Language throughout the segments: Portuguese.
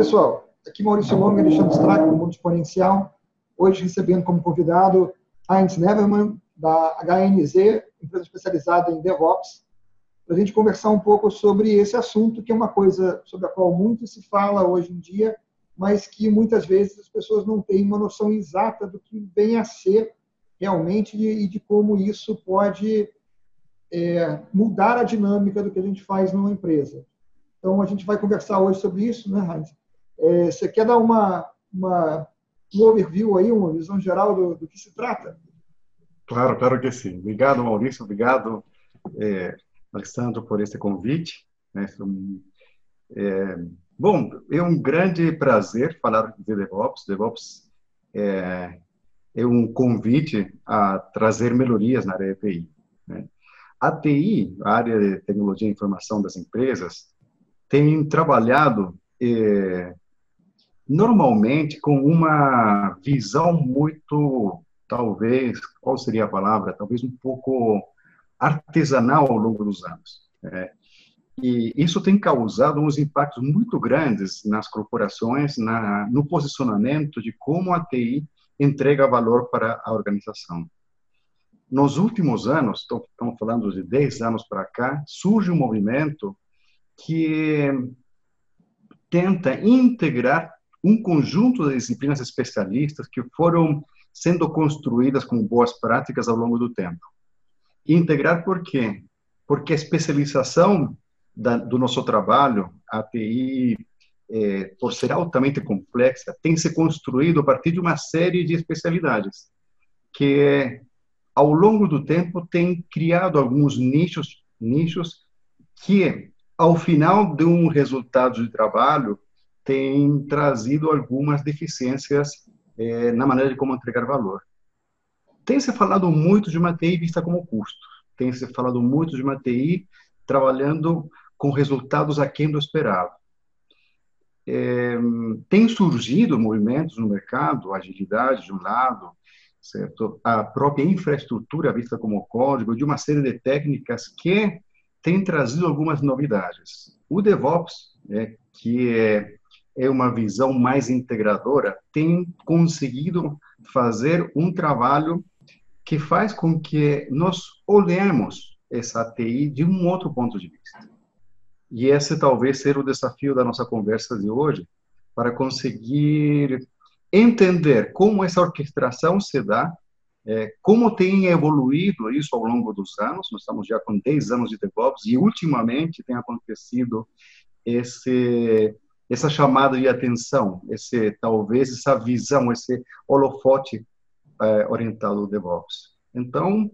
pessoal. Aqui Maurício Longa, deixando Strack do Mundo Exponencial. Hoje recebendo como convidado Heinz Neverman, da HNZ, empresa especializada em DevOps, para a gente conversar um pouco sobre esse assunto, que é uma coisa sobre a qual muito se fala hoje em dia, mas que muitas vezes as pessoas não têm uma noção exata do que vem a ser realmente e de como isso pode é, mudar a dinâmica do que a gente faz numa empresa. Então, a gente vai conversar hoje sobre isso, né, Heinz? É, você quer dar uma, uma, um overview aí, uma visão geral do, do que se trata? Claro, claro que sim. Obrigado, Maurício. Obrigado, é, Alessandro, por esse convite. Né? É, bom, é um grande prazer falar de DevOps. DevOps é, é um convite a trazer melhorias na área de TI. Né? A TI, a área de tecnologia e informação das empresas, tem trabalhado é, normalmente com uma visão muito, talvez, qual seria a palavra? Talvez um pouco artesanal ao longo dos anos. É, e isso tem causado uns impactos muito grandes nas corporações, na, no posicionamento de como a TI entrega valor para a organização. Nos últimos anos, estamos falando de 10 anos para cá, surge um movimento que tenta integrar um conjunto de disciplinas especialistas que foram sendo construídas como boas práticas ao longo do tempo. Integrar por quê? Porque a especialização da, do nosso trabalho, a TI, é, por ser altamente complexa, tem se construído a partir de uma série de especialidades que, ao longo do tempo, tem criado alguns nichos, nichos que, ao final de um resultado de trabalho, tem trazido algumas deficiências é, na maneira de como entregar valor. Tem se falado muito de uma TI vista como custo. Tem se falado muito de uma TI trabalhando com resultados aquém do esperado. É, tem surgido movimentos no mercado, agilidade de um lado, certo? A própria infraestrutura vista como código, de uma série de técnicas que tem trazido algumas novidades. O DevOps, né, que é é uma visão mais integradora, tem conseguido fazer um trabalho que faz com que nós olhemos essa TI de um outro ponto de vista. E esse talvez seja o desafio da nossa conversa de hoje, para conseguir entender como essa orquestração se dá, é, como tem evoluído isso ao longo dos anos. Nós estamos já com 10 anos de DevOps e ultimamente tem acontecido esse essa chamada de atenção, esse talvez essa visão, esse holofote é, orientado do DevOps. Então,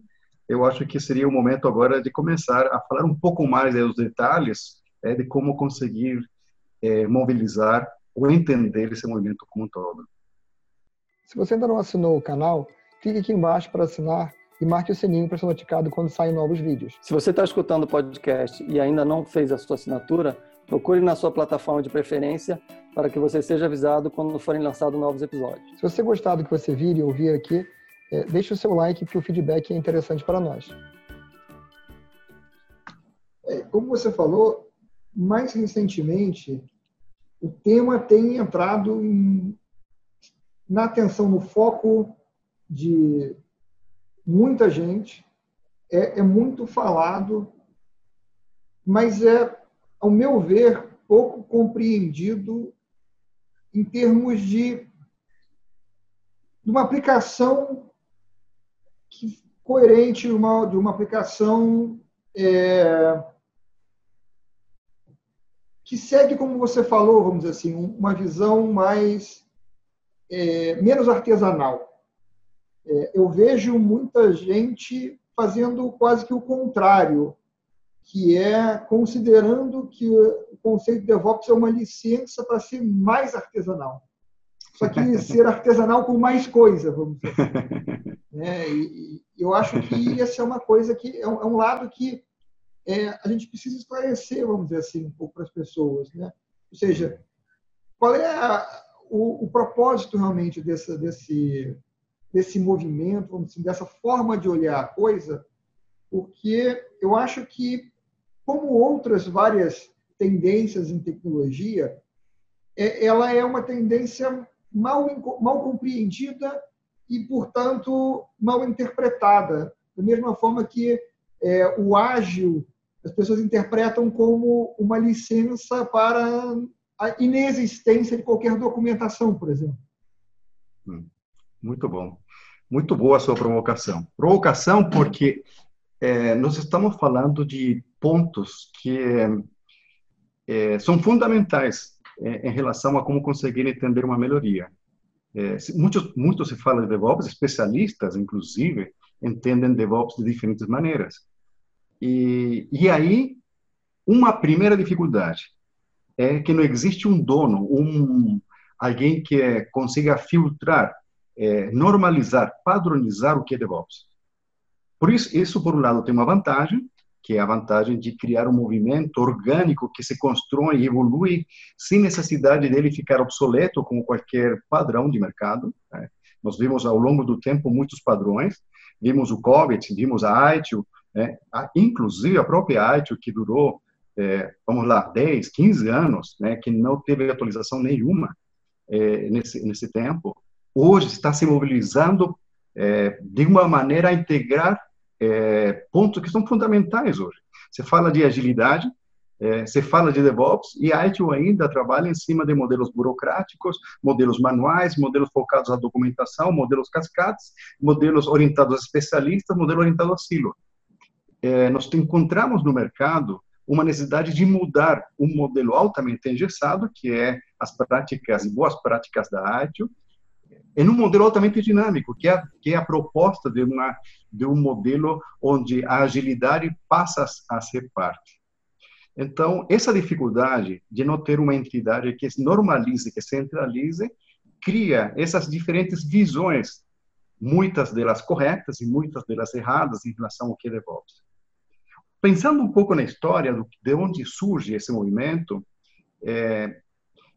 eu acho que seria o momento agora de começar a falar um pouco mais dos detalhes é, de como conseguir é, mobilizar ou entender esse movimento como um todo. Se você ainda não assinou o canal, clique aqui embaixo para assinar e marque o sininho para ser notificado quando saem novos vídeos. Se você está escutando o podcast e ainda não fez a sua assinatura, Procure na sua plataforma de preferência para que você seja avisado quando forem lançados novos episódios. Se você gostar do que você vir e ouvir aqui, é, deixe o seu like, porque o feedback é interessante para nós. É, como você falou, mais recentemente, o tema tem entrado em, na atenção, no foco de muita gente, é, é muito falado, mas é ao meu ver, pouco compreendido em termos de, de uma aplicação coerente, uma, de uma aplicação é, que segue, como você falou, vamos dizer assim, uma visão mais é, menos artesanal. É, eu vejo muita gente fazendo quase que o contrário que é considerando que o conceito de DevOps é uma licença para ser mais artesanal. Só que ser artesanal com mais coisa, vamos dizer. Assim. É, e, eu acho que essa é uma coisa que é um, é um lado que é, a gente precisa esclarecer, vamos dizer assim, um pouco para as pessoas. Né? Ou seja, qual é a, o, o, propósito realmente desse, desse, desse movimento, vamos dizer, dessa forma de olhar a coisa? Porque eu acho que como outras várias tendências em tecnologia, é, ela é uma tendência mal, mal compreendida e, portanto, mal interpretada. Da mesma forma que é, o ágil, as pessoas interpretam como uma licença para a inexistência de qualquer documentação, por exemplo. Hum, muito bom. Muito boa a sua provocação. Provocação porque é, nós estamos falando de pontos que é, são fundamentais é, em relação a como conseguir entender uma melhoria. É, muito, muito se fala de DevOps, especialistas, inclusive, entendem DevOps de diferentes maneiras. E, e aí, uma primeira dificuldade é que não existe um dono, um alguém que é, consiga filtrar, é, normalizar, padronizar o que é DevOps. Por isso, isso por um lado tem uma vantagem, que é a vantagem de criar um movimento orgânico que se constrói e evolui sem necessidade dele ficar obsoleto como qualquer padrão de mercado. Né? Nós vimos ao longo do tempo muitos padrões, vimos o COVID, vimos a ITIL, né? inclusive a própria ITIL que durou, é, vamos lá, 10, 15 anos, né? que não teve atualização nenhuma é, nesse, nesse tempo, hoje está se mobilizando é, de uma maneira a integrar é, pontos que são fundamentais hoje. Você fala de agilidade, é, você fala de DevOps e a ITIL ainda trabalha em cima de modelos burocráticos, modelos manuais, modelos focados na documentação, modelos cascates, modelos orientados a especialistas, modelo orientado a silo. É, nós encontramos no mercado uma necessidade de mudar um modelo altamente engessado, que é as práticas e boas práticas da ITIL, em um modelo altamente dinâmico, que é, que é a proposta de, uma, de um modelo onde a agilidade passa a ser parte. Então, essa dificuldade de não ter uma entidade que normalize, que centralize, cria essas diferentes visões, muitas delas corretas e muitas delas erradas em relação ao que é DevOps. Pensando um pouco na história do, de onde surge esse movimento, é,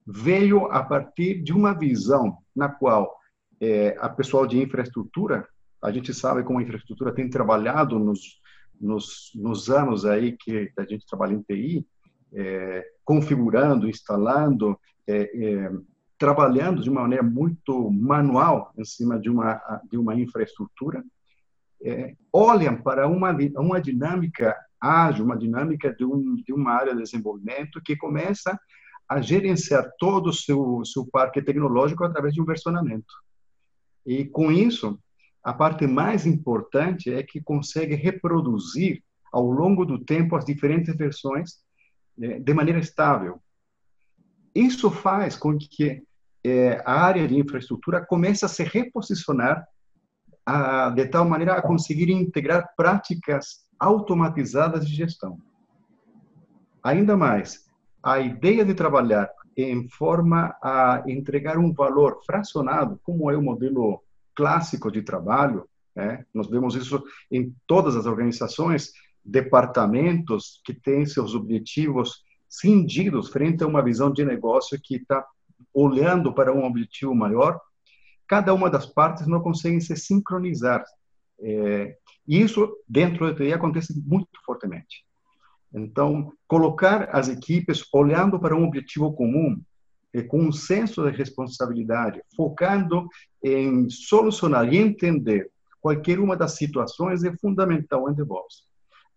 veio a partir de uma visão na qual é, a pessoal de infraestrutura, a gente sabe como a infraestrutura tem trabalhado nos, nos, nos anos aí que a gente trabalha em TI, é, configurando, instalando, é, é, trabalhando de uma maneira muito manual em cima de uma de uma infraestrutura, é, olham para uma uma dinâmica ágil, uma dinâmica de, um, de uma área de desenvolvimento que começa a gerenciar todo o seu, seu parque tecnológico através de um versionamento. E com isso, a parte mais importante é que consegue reproduzir ao longo do tempo as diferentes versões né, de maneira estável. Isso faz com que é, a área de infraestrutura comece a se reposicionar de tal maneira a conseguir integrar práticas automatizadas de gestão. Ainda mais, a ideia de trabalhar em forma a entregar um valor fracionado, como é o modelo clássico de trabalho. Né? Nós vemos isso em todas as organizações, departamentos que têm seus objetivos cindidos frente a uma visão de negócio que está olhando para um objetivo maior. Cada uma das partes não consegue se sincronizar. É, e isso, dentro da TI, acontece muito fortemente. Então, colocar as equipes olhando para um objetivo comum, com um senso de responsabilidade, focando em solucionar e entender qualquer uma das situações é fundamental em DevOps.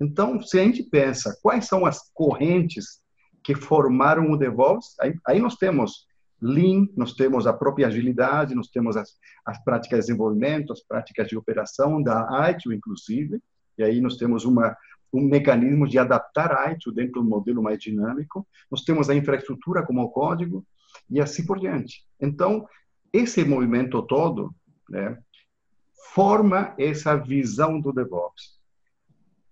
Então, se a gente pensa quais são as correntes que formaram o DevOps, aí, aí nós temos Lean, nós temos a própria agilidade, nós temos as, as práticas de desenvolvimento, as práticas de operação da ITIL, inclusive, e aí nós temos uma, um mecanismo de adaptar a ITIL dentro do modelo mais dinâmico. Nós temos a infraestrutura como o código e assim por diante. Então, esse movimento todo né, forma essa visão do DevOps.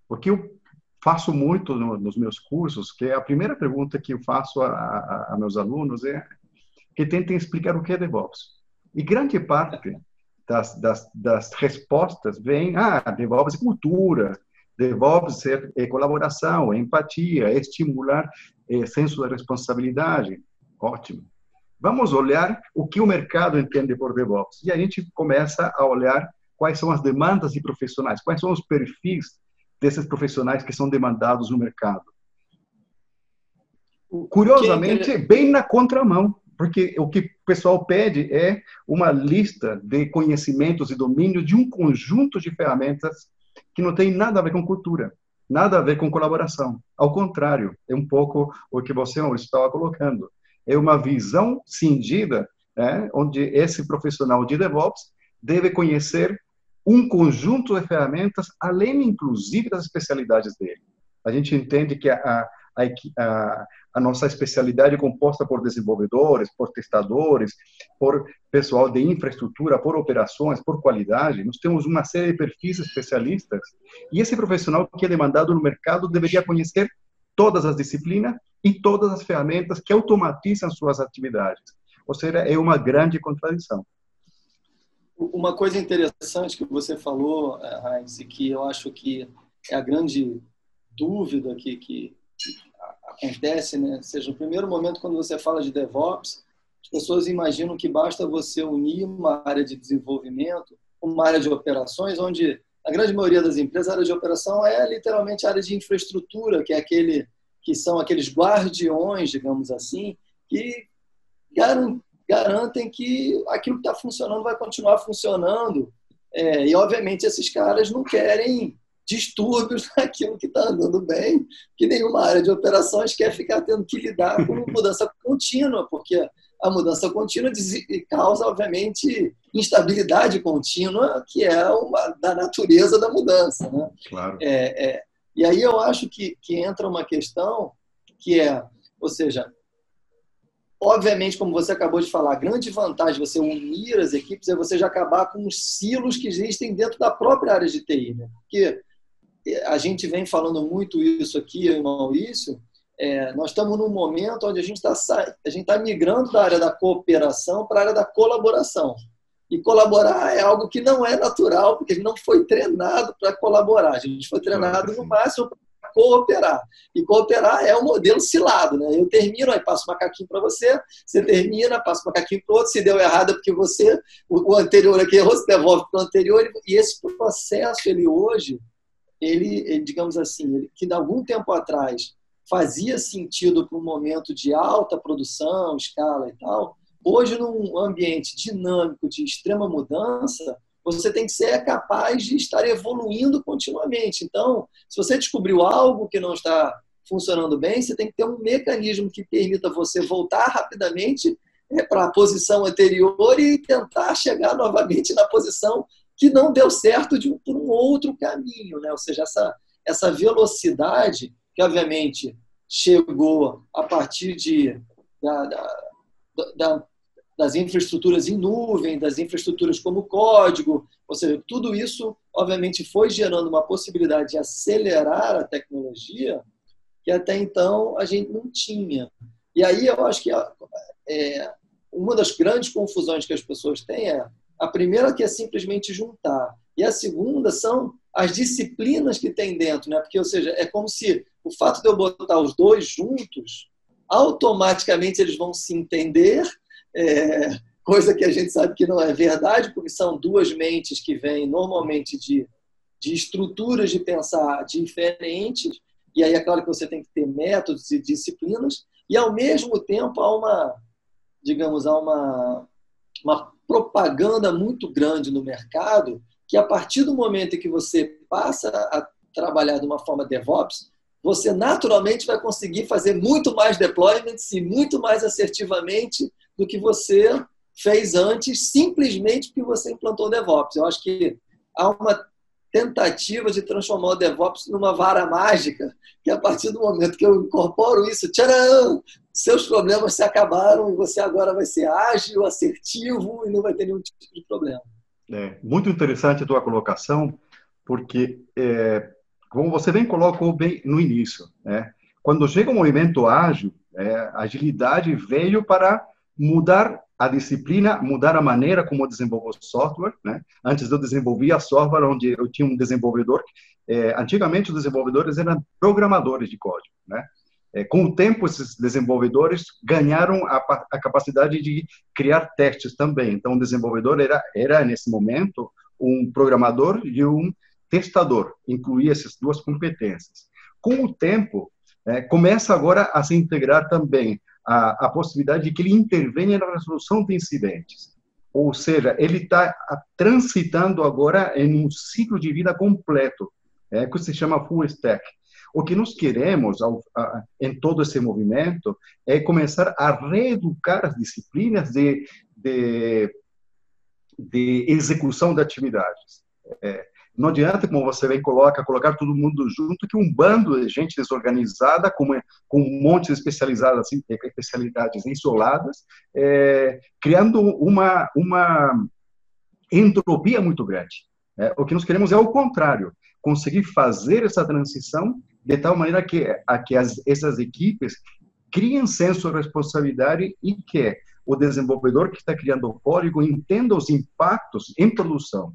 Porque eu faço muito no, nos meus cursos, que é a primeira pergunta que eu faço a, a, a meus alunos é que tentem explicar o que é DevOps. E grande parte das, das, das respostas vem, ah, DevOps é cultura, DevOps ser é colaboração, é empatia, é estimular é, senso de responsabilidade. Ótimo. Vamos olhar o que o mercado entende por DevOps. E a gente começa a olhar quais são as demandas de profissionais, quais são os perfis desses profissionais que são demandados no mercado. Curiosamente, bem na contramão porque o que o pessoal pede é uma lista de conhecimentos e domínios de um conjunto de ferramentas que não tem nada a ver com cultura, nada a ver com colaboração. Ao contrário, é um pouco o que você estava colocando. É uma visão cindida, né, onde esse profissional de DevOps deve conhecer um conjunto de ferramentas, além, inclusive, das especialidades dele. A gente entende que a, a, a, a nossa especialidade é composta por desenvolvedores, por testadores, por pessoal de infraestrutura, por operações, por qualidade. Nós temos uma série de perfis especialistas e esse profissional que é demandado no mercado deveria conhecer todas as disciplinas e todas as ferramentas que automatizam suas atividades. Ou seja, é uma grande contradição. Uma coisa interessante que você falou, eh, Heinz, e que eu acho que é a grande dúvida que, que acontece, né? Seja, no primeiro momento, quando você fala de DevOps, as pessoas imaginam que basta você unir uma área de desenvolvimento com uma área de operações, onde a grande maioria das empresas, a área de operação é literalmente a área de infraestrutura, que é aquele que são aqueles guardiões, digamos assim, que garantem que aquilo que está funcionando vai continuar funcionando. É, e, obviamente, esses caras não querem distúrbios naquilo que está andando bem, que nenhuma área de operações quer ficar tendo que lidar com mudança contínua, porque a mudança contínua causa, obviamente, instabilidade contínua, que é uma da natureza da mudança. Né? Claro. É, é, e aí eu acho que, que entra uma questão que é, ou seja, obviamente, como você acabou de falar, a grande vantagem de você unir as equipes é você já acabar com os silos que existem dentro da própria área de TI. Né? Porque a gente vem falando muito isso aqui, eu e Maurício, é, nós estamos num momento onde a gente está a gente tá migrando da área da cooperação para a área da colaboração. E colaborar é algo que não é natural, porque a gente não foi treinado para colaborar. A gente foi treinado no máximo para cooperar. E cooperar é um modelo cilado. Né? Eu termino, aí passo o macaquinho para você, você termina, passo o macaquinho para o outro. Se deu errado é porque você, o, o anterior aqui errou, você devolve para o anterior. E esse processo, ele hoje, ele, ele digamos assim, ele, que algum tempo atrás fazia sentido para um momento de alta produção, escala e tal, hoje num ambiente dinâmico de extrema mudança, você tem que ser capaz de estar evoluindo continuamente. Então, se você descobriu algo que não está funcionando bem, você tem que ter um mecanismo que permita você voltar rapidamente é, para a posição anterior e tentar chegar novamente na posição que não deu certo de, por um outro caminho, né? Ou seja, essa, essa velocidade que obviamente chegou a partir de, da, da, da, das infraestruturas em nuvem, das infraestruturas como código, ou seja, tudo isso obviamente foi gerando uma possibilidade de acelerar a tecnologia que até então a gente não tinha. E aí eu acho que é, uma das grandes confusões que as pessoas têm é a primeira que é simplesmente juntar. E a segunda são as disciplinas que tem dentro, né? Porque, ou seja, é como se o fato de eu botar os dois juntos, automaticamente eles vão se entender, é, coisa que a gente sabe que não é verdade, porque são duas mentes que vêm normalmente de, de estruturas de pensar diferentes, e aí é claro que você tem que ter métodos e disciplinas, e ao mesmo tempo há uma, digamos, há uma, uma propaganda muito grande no mercado que a partir do momento em que você passa a trabalhar de uma forma DevOps, você naturalmente vai conseguir fazer muito mais deployments e muito mais assertivamente do que você fez antes, simplesmente porque você implantou DevOps. Eu acho que há uma tentativa de transformar o DevOps numa vara mágica, que a partir do momento que eu incorporo isso, tcharam, seus problemas se acabaram e você agora vai ser ágil, assertivo e não vai ter nenhum tipo de problema. É, muito interessante a tua colocação, porque, é, como você bem colocou bem no início, né, quando chega o movimento ágil, é, a agilidade veio para mudar a disciplina, mudar a maneira como eu desenvolvo software. Né? Antes eu desenvolvia software onde eu tinha um desenvolvedor. É, antigamente os desenvolvedores eram programadores de código, né? É, com o tempo, esses desenvolvedores ganharam a, a, capacidade de criar testes também. Então, o desenvolvedor era, era, nesse momento, um programador e um testador, incluía essas duas competências. Com o tempo, é, começa agora a se integrar também a, a possibilidade de que ele intervenha na resolução de incidentes. Ou seja, ele está transitando agora em um ciclo de vida completo, é, que se chama full stack. O que nós queremos ao, a, em todo esse movimento é começar a reeducar as disciplinas de, de, de execução de atividades. É, não adianta, como você bem coloca, colocar todo mundo junto, que um bando de gente desorganizada, com, um monte de especializadas, assim, especialidades isoladas, é, criando uma, uma entropia muito grande. É, o que nós queremos é o contrário, conseguir fazer essa transição de tal maneira que, a, que as, essas equipes criem senso de responsabilidade e que o desenvolvedor que está criando o código entenda os impactos em produção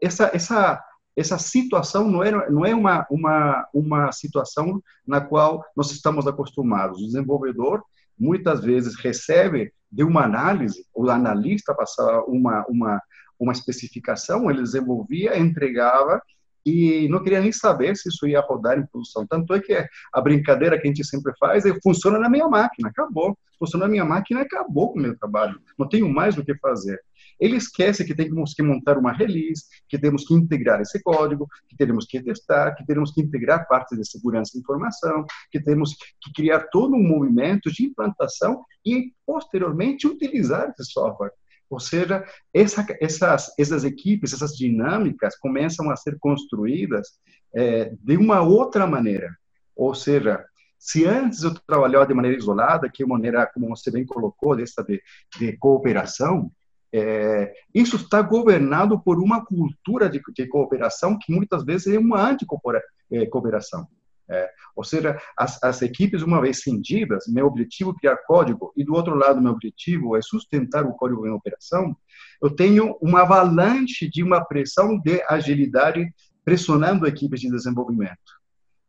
essa, essa, essa situação não é, não é uma, uma, uma situação na qual nós estamos acostumados. O desenvolvedor muitas vezes recebe de uma análise, o analista passava uma, uma, uma especificação, ele desenvolvia, entregava e não queria nem saber se isso ia rodar em produção. Tanto é que a brincadeira que a gente sempre faz é funciona na minha máquina, acabou. Funciona na minha máquina, acabou com o meu trabalho. Não tenho mais o que fazer. Ele esquece que temos que montar uma release, que temos que integrar esse código, que temos que testar, que temos que integrar partes de segurança de informação, que temos que criar todo um movimento de implantação e, posteriormente, utilizar esse software. Ou seja, essa, essas, essas equipes, essas dinâmicas começam a ser construídas é, de uma outra maneira. Ou seja, se antes eu trabalhava de maneira isolada, que é uma maneira, como você bem colocou, dessa de, de cooperação, é, isso está governado por uma cultura de, de, cooperação que muitas vezes é uma anti-cooperação. É, ou seja, as, as, equipes, uma vez cindidas, meu objetivo é criar código, e do outro lado, meu objetivo é sustentar o código em operação, eu tenho uma avalanche de uma pressão de agilidade pressionando equipes de desenvolvimento.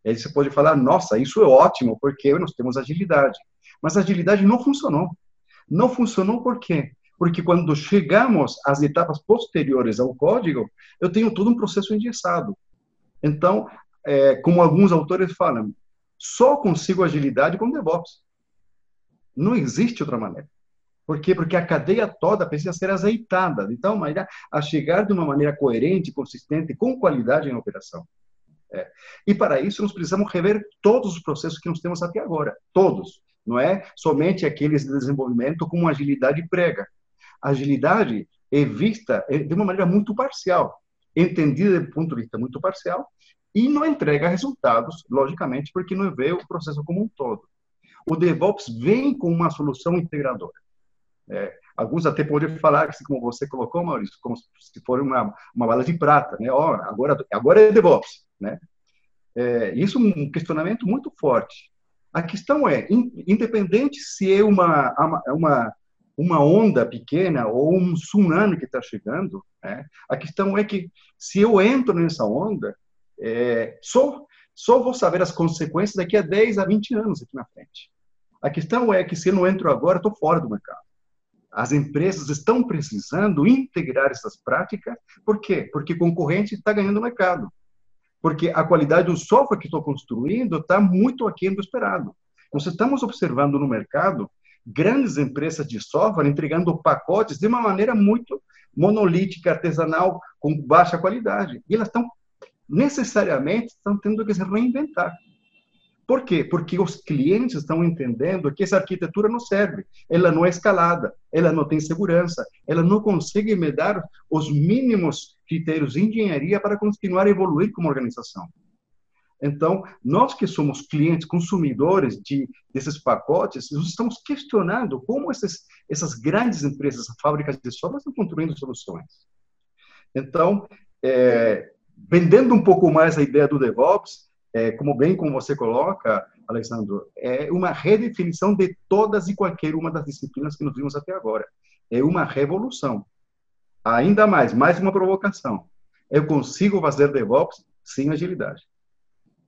Aí você pode falar, nossa, isso é ótimo, porque nós temos agilidade. Mas a agilidade não funcionou. Não funcionou por quê? Porque quando chegamos às etapas posteriores ao código, eu tenho todo um processo engessado. Então, é, como alguns autores falam, só consigo agilidade com DevOps. Não existe outra maneira. Por quê? Porque a cadeia toda precisa ser azeitada, de tal maneira a chegar de uma maneira coerente, consistente, com qualidade em operação. É. E para isso nós precisamos rever todos os processos que nós temos até agora, todos. Não é somente aqueles de desenvolvimento com agilidade prega agilidade é vista é, de uma maneira muito parcial, entendida do ponto de vista muito parcial, e não entrega resultados, logicamente, porque não vê o processo como um todo. O DevOps vem com uma solução integradora. É, alguns até podem falar, assim como você colocou, Maurício, como se for uma, uma bala de prata, né? Oh, agora, agora é DevOps, né? É, isso é um questionamento muito forte. A questão é, independente se é uma, uma, uma onda pequena ou um tsunami que está chegando. Né? A questão é que se eu entro nessa onda, é, só, só vou saber as consequências daqui a 10 a 20 anos aqui na frente. A questão é que se eu não entro agora, estou fora do mercado. As empresas estão precisando integrar essas práticas. Por quê? Porque concorrente está ganhando mercado. Porque a qualidade do software que estou construindo está muito aquém do esperado. Nós estamos observando no mercado grandes empresas de software entregando pacotes de uma maneira muito monolítica, artesanal, com baixa qualidade. E elas estão necessariamente estão tendo que se reinventar. Por quê? Porque os clientes estão entendendo que essa arquitetura não serve, ela não é escalada, ela não tem segurança, ela não consegue me dar os mínimos critérios de engenharia para continuar a evoluir como organização. Então, nós que somos clientes, consumidores de, desses pacotes, nós estamos questionando como essas, essas grandes empresas, fábricas de software, estão construindo soluções. Então, é, vendendo um pouco mais a ideia do DevOps, é, como bem como você coloca, Alessandro, é uma redefinição de todas e qualquer uma das disciplinas que nós vimos até agora. É uma revolução. Ainda mais, mais uma provocação. Eu consigo fazer DevOps sem agilidade.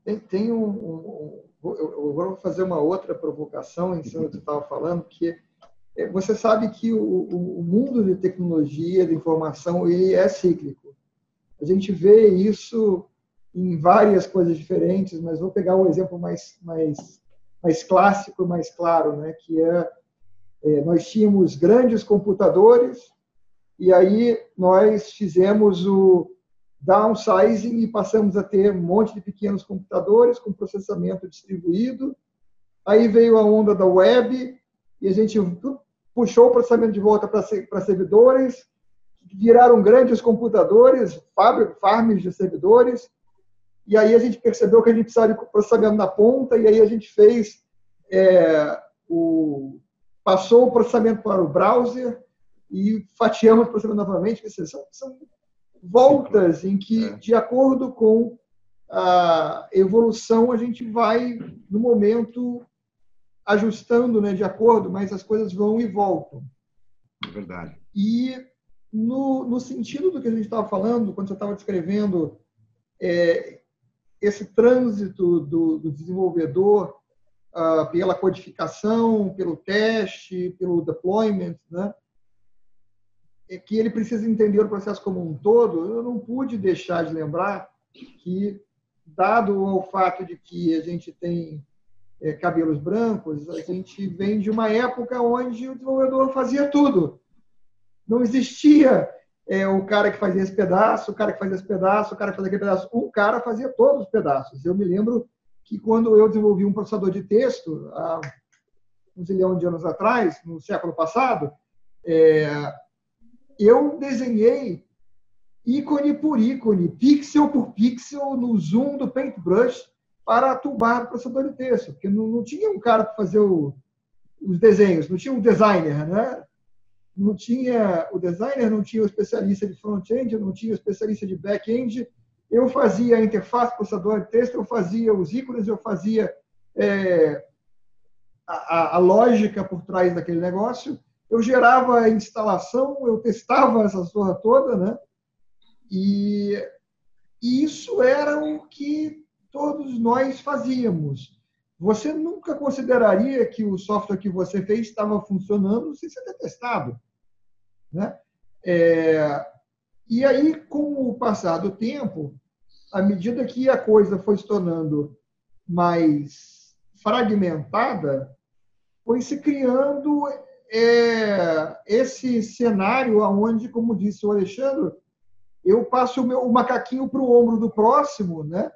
Tem, tem um, um, eu vou fazer uma outra provocação em cima do que você estava falando, que é, você sabe que o, o mundo de tecnologia, de informação, ele é cíclico. A gente vê isso em várias coisas diferentes, mas vou pegar o um exemplo mais, mais mais clássico, mais claro, né? que é, é nós tínhamos grandes computadores e aí nós fizemos o downsizing e passamos a ter um monte de pequenos computadores com processamento distribuído. Aí veio a onda da web e a gente puxou o processamento de volta para servidores, viraram grandes computadores, farms de servidores, e aí a gente percebeu que a gente precisava de processamento na ponta, e aí a gente fez é, o passou o processamento para o browser e fatiamos o processamento novamente. São, são voltas em que, de acordo com a evolução, a gente vai, no momento, ajustando né, de acordo, mas as coisas vão e voltam. É verdade. E no, no sentido do que a gente estava falando, quando você estava descrevendo é, esse trânsito do, do desenvolvedor uh, pela codificação, pelo teste, pelo deployment, né? É que ele precisa entender o processo como um todo, eu não pude deixar de lembrar que, dado o fato de que a gente tem é, cabelos brancos, a gente vem de uma época onde o desenvolvedor fazia tudo. Não existia é, o cara que fazia esse pedaço, o cara que fazia esse pedaço, o cara que fazia aquele pedaço. Um cara fazia todos os pedaços. Eu me lembro que quando eu desenvolvi um processador de texto, há um zilhão de anos atrás, no século passado, é, eu desenhei ícone por ícone, pixel por pixel, no zoom do Paintbrush, para atubar o processador de texto, porque não, não tinha um cara para fazer o, os desenhos, não tinha um designer, né? Não tinha o designer, não tinha o especialista de front-end, não tinha o especialista de back-end. Eu fazia a interface processador de texto, eu fazia os ícones, eu fazia é, a, a, lógica por trás daquele negócio. Eu gerava a instalação, eu testava essa zorra toda, né? E, e isso era o que todos nós fazíamos. Você nunca consideraria que o software que você fez estava funcionando sem ser testado. Né? É, e aí, com o passar do tempo, à medida que a coisa foi se tornando mais fragmentada, foi se criando é, esse cenário onde, como disse o Alexandre, eu passo o, meu, o macaquinho para o ombro do próximo, né?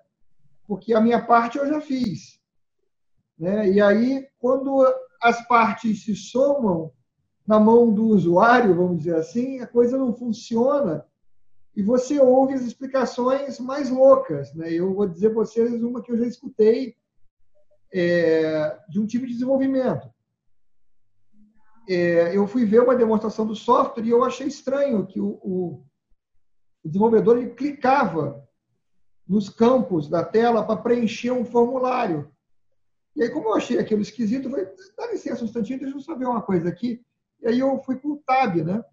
porque a minha parte eu já fiz. Né? E aí, quando as partes se somam na mão do usuário, vamos dizer assim, a coisa não funciona e você ouve as explicações mais loucas. Né? Eu vou dizer para vocês uma que eu já escutei é, de um time de desenvolvimento. É, eu fui ver uma demonstração do software e eu achei estranho que o, o, desenvolvedor ele clicava nos campos da tela para preencher um formulário. E aí, como eu achei aquilo esquisito, eu falei, dá licença um instantinho, deixa eu só ver uma coisa aqui. E aí eu fui com o Tab, né?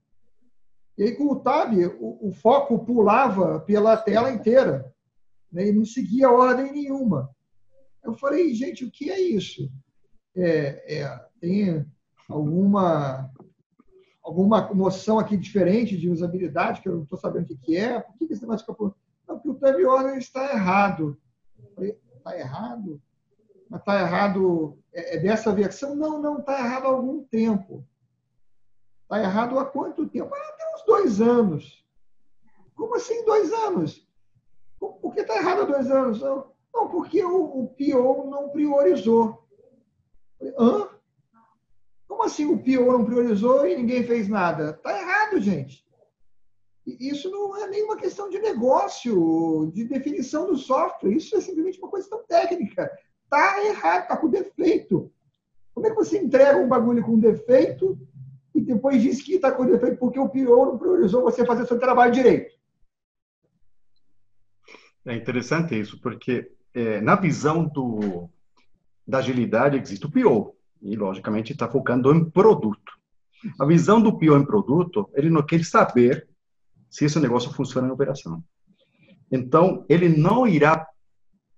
E aí, com o Tab, o, o foco pulava pela tela inteira né? e não seguia ordem nenhuma. Eu falei, gente, o que é isso? É, é, tem alguma alguma noção aqui diferente de usabilidade que eu não estou sabendo o que, é? Por que, esse negócio fica não, porque o time order está errado. Está errado? Mas está errado é, é dessa versão? Não, não, está errado há algum tempo. Está errado há quanto tempo? Ah, tem uns dois anos. Como assim dois anos? Por que está errado há dois anos? Não, não porque o, o PO não priorizou. Hã? Como assim o PO não priorizou e ninguém fez nada? Está errado, gente. Isso não é nenhuma questão de negócio, de definição do software. Isso é simplesmente uma questão técnica. Está errado, está com defeito. Como é que você entrega um bagulho com defeito e depois diz que está com defeito porque o PO não priorizou você fazer seu trabalho direito? É interessante isso, porque é, na visão do, da agilidade existe o PO, e logicamente está focando em produto. A visão do PO em produto, ele não quer saber se esse negócio funciona na operação. Então, ele não irá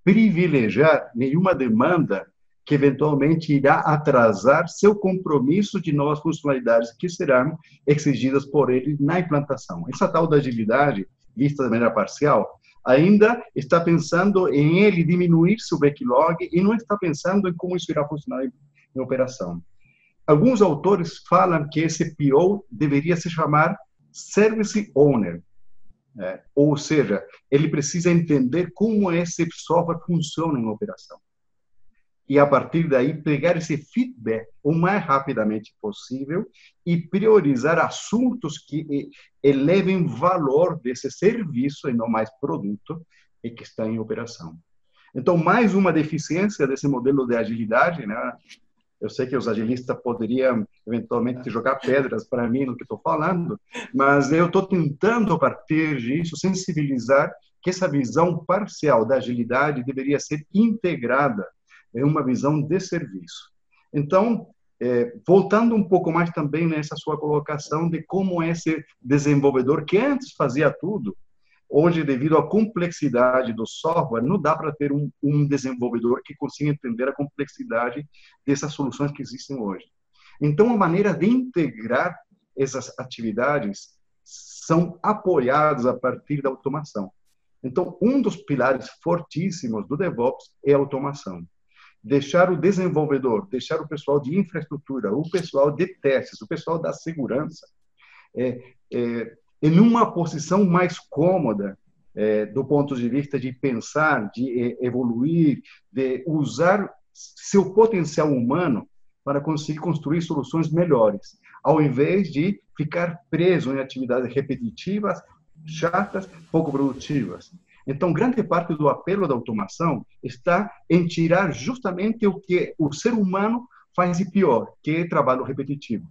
privilegiar nenhuma demanda que eventualmente irá atrasar seu compromisso de novas funcionalidades que serão exigidas por ele na implantação. Essa tal da agilidade, vista de maneira parcial, ainda está pensando em ele diminuir seu backlog e não está pensando em como isso irá funcionar em, operação. Alguns autores falam que esse PO deveria se chamar Service Owner, é, ou seja, ele precisa entender como esse software funciona em operação. E a partir daí, pegar esse feedback o mais rapidamente possível e priorizar assuntos que elevem valor desse serviço e não mais produto e que está em operação. Então, mais uma deficiência desse modelo de agilidade, né? Eu sei que os agilistas poderiam eventualmente jogar pedras para mim no que estou falando, mas eu estou tentando, a partir disso, sensibilizar que essa visão parcial da agilidade deveria ser integrada em uma visão de serviço. Então, é, voltando um pouco mais também nessa sua colocação de como esse desenvolvedor que antes fazia tudo, Hoje, devido à complexidade do software, não dá para ter um, um, desenvolvedor que consiga entender a complexidade dessas soluções que existem hoje. Então, a maneira de integrar essas atividades são apoiadas a partir da automação. Então, um dos pilares fortíssimos do DevOps é a automação. Deixar o desenvolvedor, deixar o pessoal de infraestrutura, o pessoal de testes, o pessoal da segurança, é, é, em uma posição mais cômoda é, do ponto de vista de pensar, de evoluir, de usar seu potencial humano para conseguir construir soluções melhores, ao invés de ficar preso em atividades repetitivas, chatas, pouco produtivas. Então, grande parte do apelo da automação está em tirar justamente o que o ser humano faz de pior, que é trabalho repetitivo,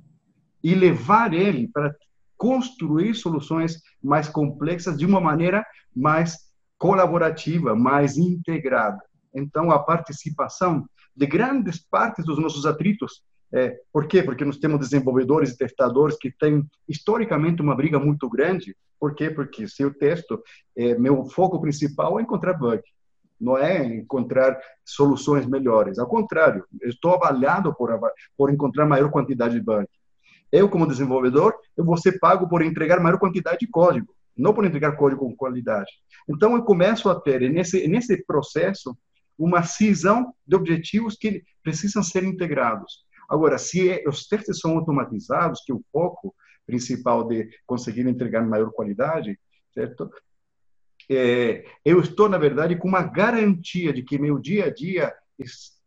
e levar ele para construir soluções mais complexas de uma maneira mais colaborativa, mais integrada. Então, a participação de grandes partes dos nossos atritos. É, por quê? Porque nós temos desenvolvedores e testadores que têm historicamente uma briga muito grande. Por quê? Porque se eu testo, é, meu foco principal é encontrar bug, não é encontrar soluções melhores. Ao contrário, estou avaliado por, por encontrar maior quantidade de bug. Eu, como desenvolvedor, eu vou ser pago por entregar maior quantidade de código, não por entregar código com qualidade. Então, eu começo a ter, nesse, nesse processo, uma cisão de objetivos que precisam ser integrados. Agora, se é, os testes são automatizados, que é o foco principal de conseguir entregar maior qualidade, certo? É, eu estou, na verdade, com uma garantia de que meu dia a dia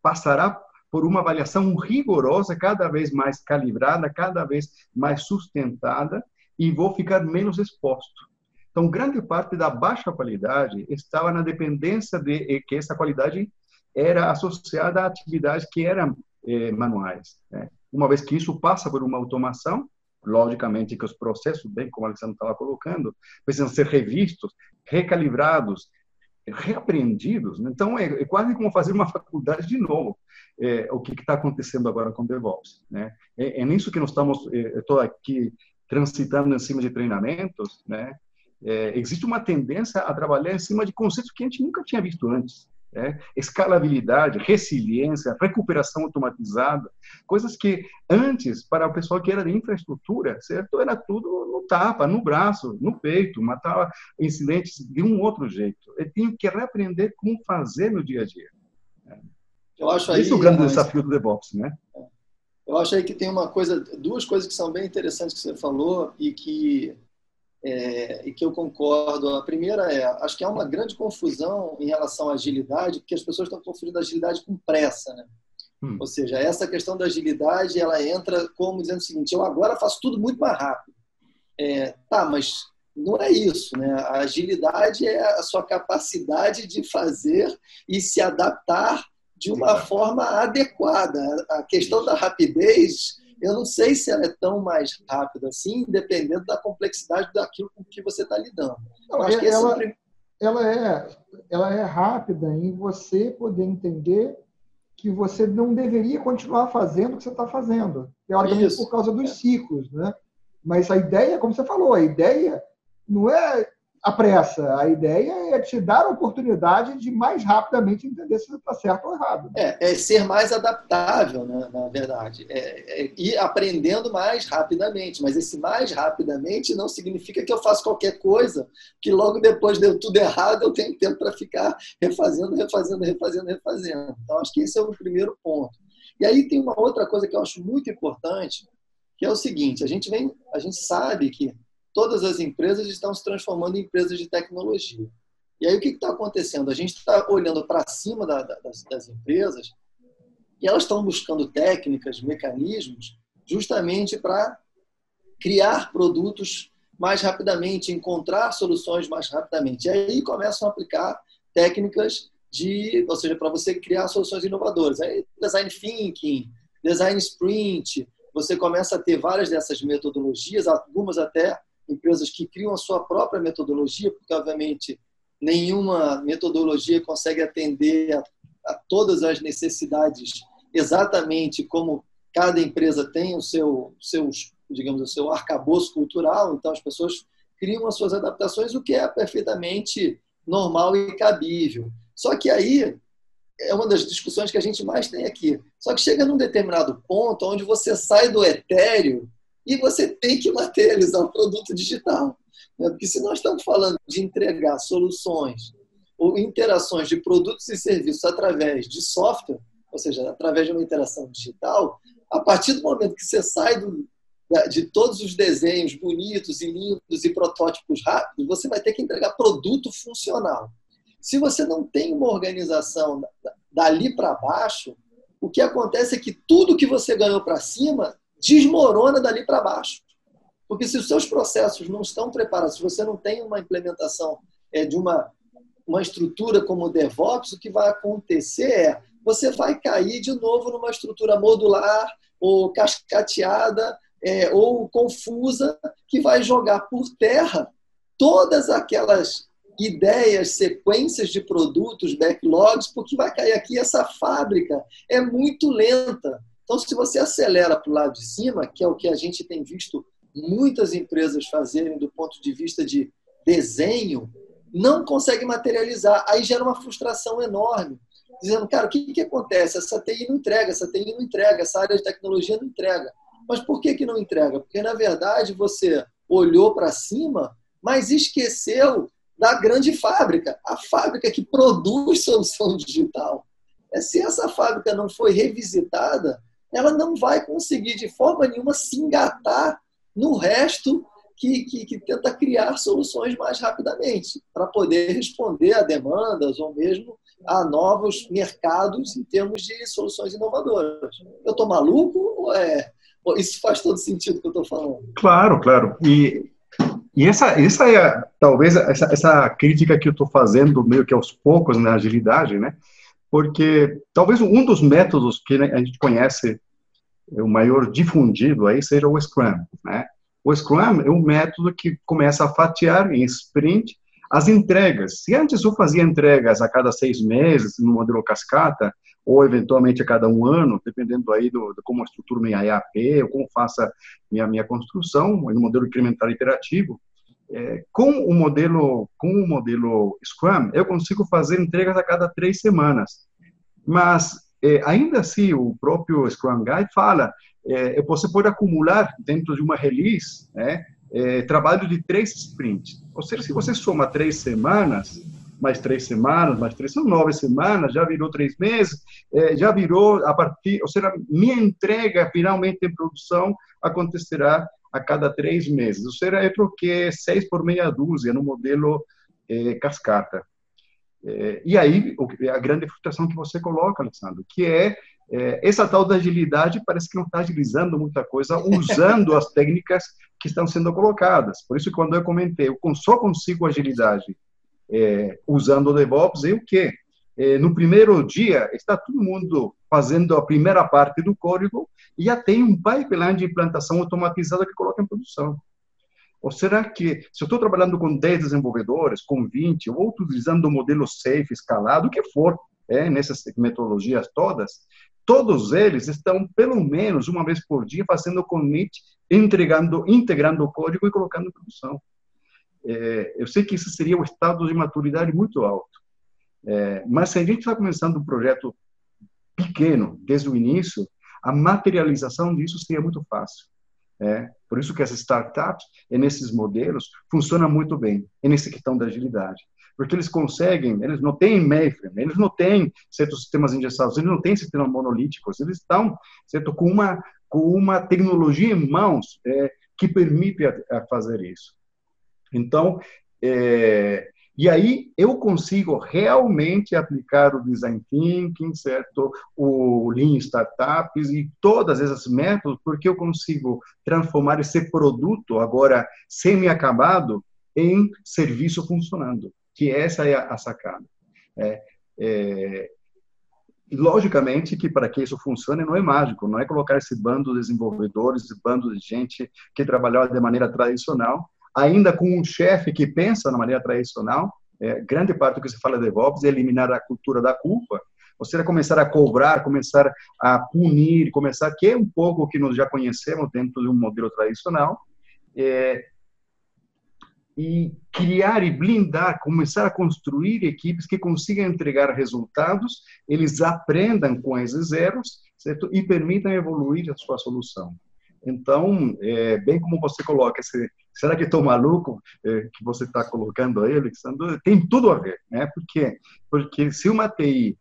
passará por uma avaliação rigorosa, cada vez mais calibrada, cada vez mais sustentada, e vou ficar menos exposto. Então, grande parte da baixa qualidade estava na dependência de que essa qualidade era associada a atividades que eram eh, manuais. Né? Uma vez que isso passa por uma automação, logicamente que os processos, bem como o Alexandre estava colocando, precisam ser revistos, recalibrados, reaprendidos. Né? Então, é, é, quase como fazer uma faculdade de novo. É, o que está acontecendo agora com DevOps. Né? É, é nisso que nós estamos, é, estou aqui transitando em cima de treinamentos, né? É, existe uma tendência a trabalhar em cima de conceitos que a gente nunca tinha visto antes. Né? Escalabilidade, resiliência, recuperação automatizada, coisas que antes, para o pessoal que era de infraestrutura, certo? Era tudo no tapa, no braço, no peito, matava incidentes de um outro jeito. Eu tinha que reaprender como fazer no dia a dia. Eu acho aí, Esse é o grande desafio do DevOps, né? Eu acho aí que tem uma coisa, duas coisas que são bem interessantes que você falou e que é, e que eu concordo. A primeira é, acho que há uma grande confusão em relação à agilidade, porque as pessoas estão confundindo agilidade com pressa, né? Hum. Ou seja, essa questão da agilidade, ela entra como dizendo o seguinte: eu agora faço tudo muito mais rápido. É, tá, mas não é isso, né? A agilidade é a sua capacidade de fazer e se adaptar de uma forma adequada. A questão da rapidez eu não sei se ela é tão mais rápida assim, dependendo da complexidade daquilo com que você está lidando. Não, acho que ela, é... ela, é, ela é rápida em você poder entender que você não deveria continuar fazendo o que você está fazendo, teoricamente Isso. por causa dos ciclos, né? Mas a ideia, como você falou, a ideia não é a pressa. A ideia é te dar a oportunidade de mais rapidamente entender se está certo ou errado. É, é, ser mais adaptável, né, na verdade. É, é ir aprendendo mais rapidamente. Mas esse mais rapidamente não significa que eu faço qualquer coisa, que logo depois deu tudo errado, eu tenho tempo para ficar refazendo, refazendo, refazendo, refazendo. Então, acho que esse é o primeiro ponto. E aí tem uma outra coisa que eu acho muito importante, que é o seguinte: a gente vem, a gente sabe que todas as empresas estão se transformando em empresas de tecnologia. E aí o que está acontecendo? A gente está olhando para cima da, da, das, das empresas e elas estão buscando técnicas, mecanismos, justamente para criar produtos mais rapidamente, encontrar soluções mais rapidamente. E aí começam a aplicar técnicas de, ou seja, para você criar soluções inovadoras. Aí, design thinking, design sprint, você começa a ter várias dessas metodologias, algumas até empresas que criam a sua própria metodologia, porque, obviamente, nenhuma metodologia consegue atender a, a todas as necessidades exatamente como cada empresa tem o seu, seus, digamos, o seu arcabouço cultural, então as pessoas criam as suas adaptações, o que é perfeitamente normal e cabível. Só que aí é uma das discussões que a gente mais tem aqui. Só que chega num determinado ponto onde você sai do etéreo e você tem que materializar o produto digital. Né? Porque se nós estamos falando de entregar soluções ou interações de produtos e serviços através de software, ou seja, através de uma interação digital, a partir do momento que você sai do, de todos os desenhos bonitos e lindos e protótipos rápidos, você vai ter que entregar produto funcional. Se você não tem uma organização dali para baixo, o que acontece é que tudo que você ganhou para cima desmorona dali para baixo. Porque se os seus processos não estão preparados, se você não tem uma implementação é, de uma, uma estrutura como o DevOps, o que vai acontecer é você vai cair de novo numa estrutura modular ou cascateada é, ou confusa que vai jogar por terra todas aquelas ideias, sequências de produtos, backlogs, porque vai cair aqui essa fábrica é muito lenta. Então, se você acelera para o lado de cima, que é o que a gente tem visto muitas empresas fazerem do ponto de vista de desenho, não consegue materializar. Aí gera uma frustração enorme. Dizendo, cara, o que, que acontece? Essa TI não entrega, essa TI não entrega, essa área de tecnologia não entrega. Mas por que, que não entrega? Porque, na verdade, você olhou para cima, mas esqueceu da grande fábrica, a fábrica que produz solução digital. É, se essa fábrica não foi revisitada, ela não vai conseguir de forma nenhuma se engatar no resto que, que, que tenta criar soluções mais rapidamente, para poder responder a demandas ou mesmo a novos mercados em termos de soluções inovadoras. Eu estou maluco ou é, isso faz todo sentido que eu estou falando? Claro, claro. E, e essa, essa é talvez essa, essa crítica que eu estou fazendo meio que aos poucos na agilidade, né? Porque talvez um dos métodos que a gente conhece o maior difundido aí seja o Scrum, né? O Scrum é um método que começa a fatiar em sprint as entregas. Se antes eu fazia entregas a cada seis meses no modelo cascata, ou eventualmente a cada um ano, dependendo aí do, do como eu estruturo minha EAP, ou como faça minha minha construção, no modelo incremental iterativo, é, com o modelo com o modelo Scrum eu consigo fazer entregas a cada três semanas. Mas é, ainda assim, o próprio Scrum Guide fala, é, você pode acumular dentro de uma release né, é, trabalho de três sprints. Ou seja, se você soma três semanas, mais três semanas, mais três, são nove semanas, já virou três meses, é, já virou a partir, ou seja, minha entrega finalmente em produção acontecerá a cada três meses. Ou seja, eu troquei seis por meia dúzia no modelo é, cascata. É, e aí, a grande frustração que você coloca, Alessandro, que é, é essa tal da agilidade parece que não está agilizando muita coisa usando as técnicas que estão sendo colocadas. Por isso, quando eu comentei, eu só consigo agilidade é, usando o DevOps, e o quê? É, no primeiro dia, está todo mundo fazendo a primeira parte do código e já tem um pipeline de implantação automatizada que coloca em produção. Ou será que, se eu estou trabalhando com 10 desenvolvedores, com 20, ou utilizando o modelo safe, escalado, o que for, é, nessas metodologias todas, todos eles estão, pelo menos, uma vez por dia, fazendo commit, entregando, integrando o código e colocando em produção. é, eu sei que isso seria um estado de maturidade muito alto. É, mas se a gente está começando um projeto pequeno desde o início, a materialização disso seria muito fácil. É, por isso que as startups, e nesses modelos, funcionam muito bem, e nessa questão da agilidade. Porque eles conseguem, eles não têm mainframe, eles não têm certos sistemas engessados, eles não têm sistemas monolíticos, eles estão certo, com, uma, com uma tecnologia em mãos é, que permite a, a fazer isso. Então, é, e aí eu consigo realmente aplicar o design thinking, certo? O lean startups e todas essas métodos, porque eu consigo transformar esse produto agora semi-acabado em serviço funcionando, que essa é a, sacada. É, é, logicamente que para que isso funcione não é mágico, não é colocar esse bando de desenvolvedores, esse bando de gente que trabalhava de maneira tradicional ainda com um chefe que pensa na maneira tradicional, é, grande parte do que se fala de DevOps é eliminar a cultura da culpa, ou seja, começar a cobrar, começar a punir, começar, que é um pouco o que nós já conhecemos dentro de um modelo tradicional, é, e criar e blindar, começar a construir equipes que consigam entregar resultados, eles aprendam com esses erros, certo? E permitam evoluir a sua solução. Então, é, bem como você coloca, esse, será que estou maluco é, que você está colocando aí, Alexandre? Tem tudo a ver, né? Por quê? Porque se uma TI,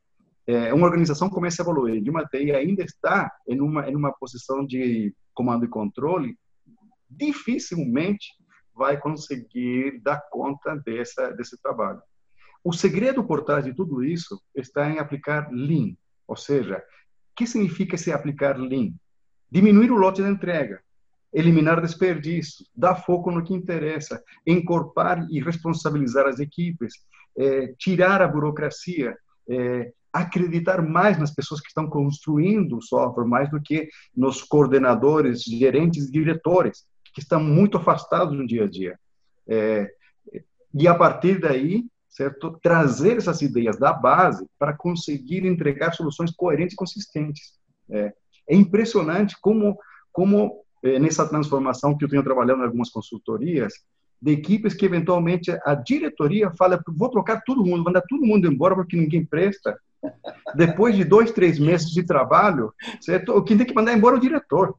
é, uma organização começa a evoluir e uma TI ainda está em uma, em uma posição de comando e controle, dificilmente vai conseguir dar conta dessa, desse trabalho. O segredo por trás de tudo isso está em aplicar Lean, ou seja, o que significa se aplicar Lean? diminuir o lote de entrega, eliminar desperdícios, dar foco no que interessa, encorpar e responsabilizar as equipes, é, tirar a burocracia, é, acreditar mais nas pessoas que estão construindo o software, mais do que nos coordenadores, gerentes e diretores, que estão muito afastados no dia a dia. É, e a partir daí, certo, trazer essas ideias da base para conseguir entregar soluções coerentes e consistentes. É, é impressionante como, como nessa transformação que eu tenho trabalhado em algumas consultorias, de equipes que eventualmente a diretoria fala, vou trocar todo mundo, mandar todo mundo embora porque ninguém presta. Depois de dois, três meses de trabalho, certo? quem tem que mandar embora é o diretor.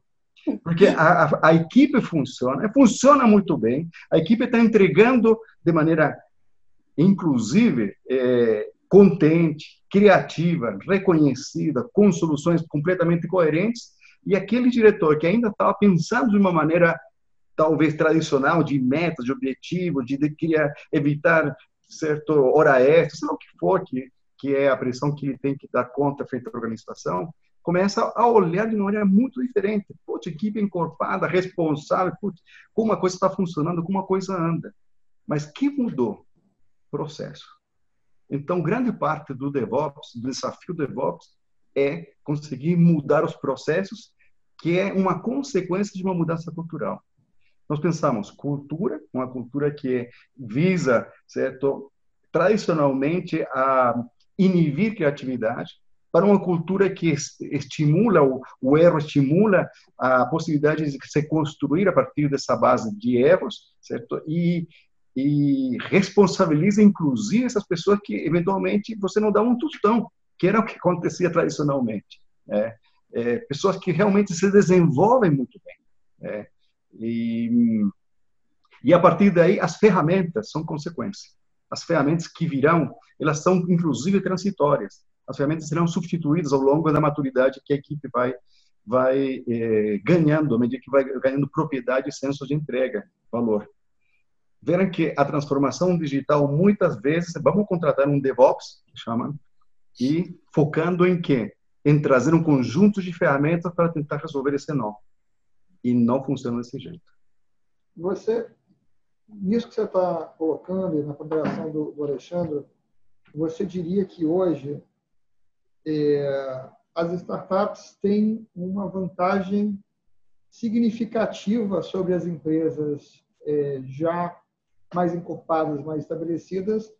Porque a, a, a equipe funciona, funciona muito bem, a equipe está entregando de maneira, inclusive, é, contente, criativa, reconhecida, com soluções completamente coerentes, e aquele diretor que ainda estava pensando de uma maneira talvez tradicional de metas, de objetivos, de, de queria evitar certo hora extra, sei lá o que for, que, que é a pressão que ele tem que dar conta frente à organização, começa a olhar de uma maneira muito diferente. Putz, equipe encorpada, responsável, putz, como uma coisa está funcionando, como uma coisa anda. Mas que mudou? Processo. Então, grande parte do DevOps, do desafio do DevOps, é conseguir mudar os processos, que é uma consequência de uma mudança cultural. Nós pensamos cultura, uma cultura que visa, certo, tradicionalmente a inibir criatividade, para uma cultura que estimula o, o erro, estimula a possibilidade de se construir a partir dessa base de erros, certo? E e responsabiliza, inclusive, essas pessoas que, eventualmente, você não dá um tostão, que era o que acontecia tradicionalmente. Né? É, pessoas que realmente se desenvolvem muito bem. Né? E, e, a partir daí, as ferramentas são consequência. As ferramentas que virão, elas são, inclusive, transitórias. As ferramentas serão substituídas ao longo da maturidade que a equipe vai vai é, ganhando, à medida que vai ganhando propriedade e senso de entrega, valor verem que a transformação digital, muitas vezes, vamos contratar um DevOps, que chama, e focando em quê? Em trazer um conjunto de ferramentas para tentar resolver esse nó. E não funciona desse jeito. Você, nisso que você está colocando, na ponderação do, do Alexandre, você diria que hoje é, as startups têm uma vantagem significativa sobre as empresas é, já mais encorpadas, mais estabelecidas,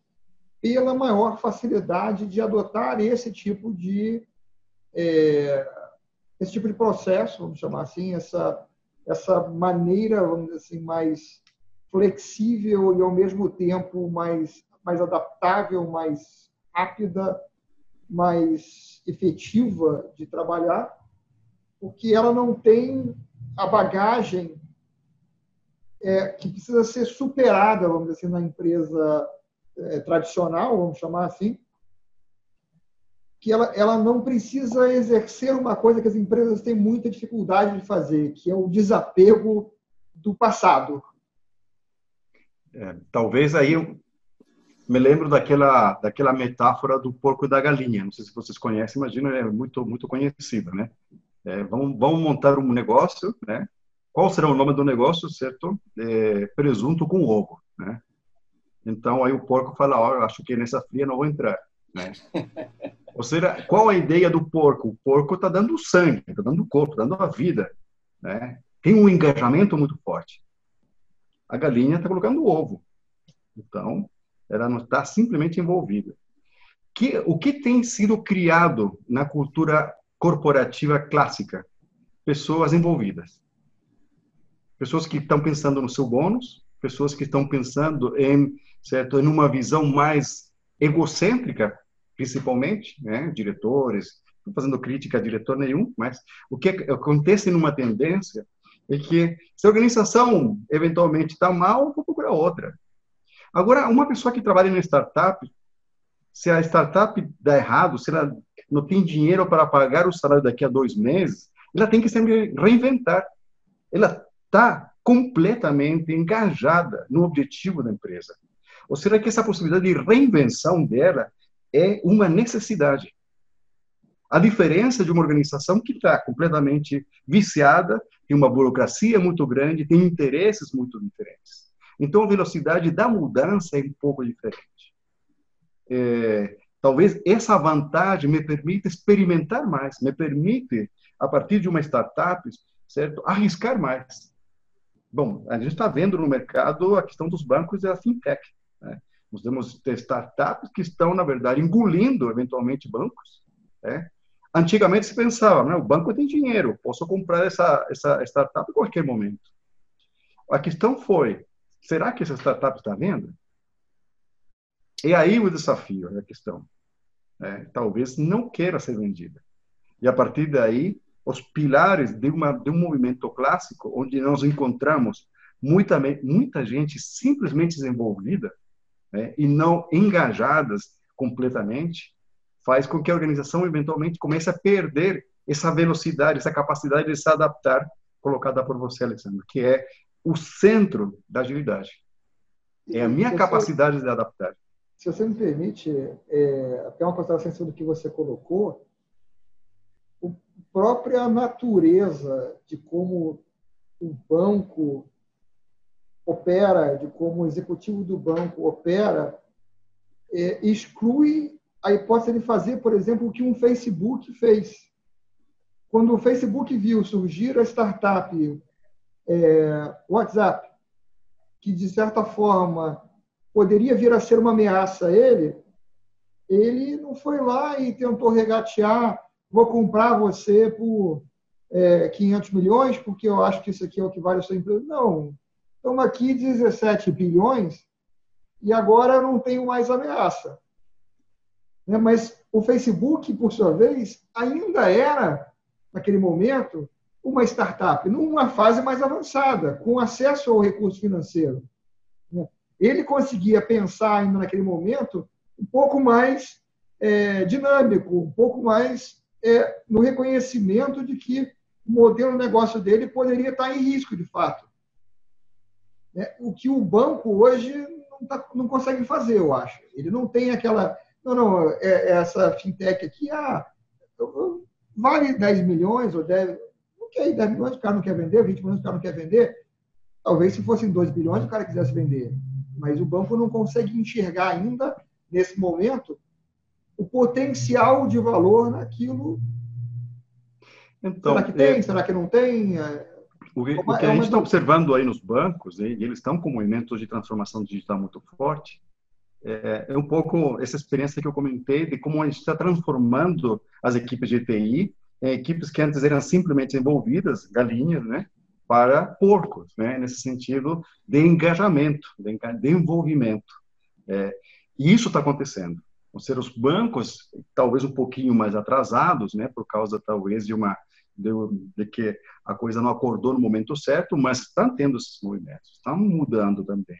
pela maior facilidade de adotar esse tipo de é, esse tipo de processo, vamos chamar assim, essa essa maneira, vamos dizer assim, mais flexível e ao mesmo tempo mais mais adaptável, mais rápida, mais efetiva de trabalhar, porque ela não tem a bagagem é, que precisa ser superada, vamos dizer assim, na empresa é, tradicional, vamos chamar assim, que ela, ela não precisa exercer uma coisa que as empresas têm muita dificuldade de fazer, que é o desapego do passado. É, talvez aí me lembro daquela daquela metáfora do porco e da galinha. Não sei se vocês conhecem, imagino é muito muito conhecida, né? É, vamos, vamos montar um negócio, né? Qual será o nome do negócio, certo? É, presunto com ovo, né? Então aí o porco fala, ó, oh, acho que nessa fria não vou entrar, né? Ou seja, qual a ideia do porco? O porco está dando sangue, está dando corpo, está dando a vida, né? Tem um engajamento muito forte. A galinha está colocando o ovo. Então, ela não está simplesmente envolvida. Que, o que tem sido criado na cultura corporativa clássica? Pessoas envolvidas. Pessoas que estão pensando no seu bônus, pessoas que estão pensando em, certo, em uma visão mais egocêntrica, principalmente, né? diretores, não fazendo crítica a diretor nenhum, mas o que acontece numa tendência é que se a organização eventualmente está mal, vou procurar outra. Agora, uma pessoa que trabalha em startup, se a startup dá errado, se ela não tem dinheiro para pagar o salário daqui a dois meses, ela tem que sempre reinventar. Ela está completamente engajada no objetivo da empresa. Ou será que essa possibilidade de reinvenção dela é uma necessidade? A diferença de uma organização que está completamente viciada, tem uma burocracia muito grande, tem interesses muito diferentes. Então, a velocidade da mudança é um pouco diferente. É, talvez essa vantagem me permita experimentar mais, me permite, a partir de uma startup, certo, arriscar mais. Bom, a gente está vendo no mercado a questão dos bancos e a fintech. Né? Nós temos startups que estão, na verdade, engolindo, eventualmente, bancos. Né? Antigamente se pensava, né, o banco tem dinheiro, posso comprar essa, essa startup em qualquer momento. A questão foi, Será que essa startup está vendo? E aí o desafio, a questão. É, talvez não queira ser vendida. E a partir daí, os pilares de, uma, de um movimento clássico, onde nós encontramos muita, muita gente simplesmente desenvolvida né, e não engajadas completamente, faz com que a organização eventualmente comece a perder essa velocidade, essa capacidade de se adaptar, colocada por você, Alessandro, que é o centro da agilidade. É a minha capacidade de adaptar. Se você me permite, é, até uma consideração do que você colocou, a própria natureza de como o banco opera, de como o executivo do banco opera, é, exclui a hipótese de fazer, por exemplo, o que um Facebook fez. Quando o Facebook viu surgir a startup é, WhatsApp, que de certa forma poderia vir a ser uma ameaça a ele, ele não foi lá e tentou regatear, vou comprar você por é, 500 milhões, porque eu acho que isso aqui é o que vale a sua empresa. Não, estamos aqui 17 bilhões e agora não tenho mais ameaça. Né? Mas o Facebook, por sua vez, ainda era, naquele momento, uma startup numa fase mais avançada, com acesso ao recurso financeiro. Né? Ele conseguia pensar ainda naquele momento um pouco mais é, dinâmico, um pouco mais é, no reconhecimento de que o modelo de negócio dele poderia estar em risco, de fato. É, o que o banco hoje não, tá, não, consegue fazer, eu acho. Ele não tem aquela. Não, não, é, é essa fintech aqui, ah, vale 10 milhões ou 10, porque aí 10 milhões o cara não quer vender, 20 milhões o cara não quer vender. Talvez se fossem 2 bilhões o cara quisesse vender. Mas o banco não consegue enxergar ainda, nesse momento, o potencial de valor naquilo. Então, Será que tem? É... Será que não tem? É... O que, o que a gente está observando aí nos bancos, e eles estão com movimentos de transformação digital muito forte, é, é, um pouco essa experiência que eu comentei de como a gente está transformando as equipes de TI é, equipes que antes eram simplesmente envolvidas, galinhas, né? para porcos, né? nesse sentido de engajamento, de envolvimento. É, e isso está acontecendo. Ou seja, os bancos, talvez um pouquinho mais atrasados, né, por causa talvez de uma de, de que a coisa não acordou no momento certo, mas estão tendo esses movimentos, estão mudando também.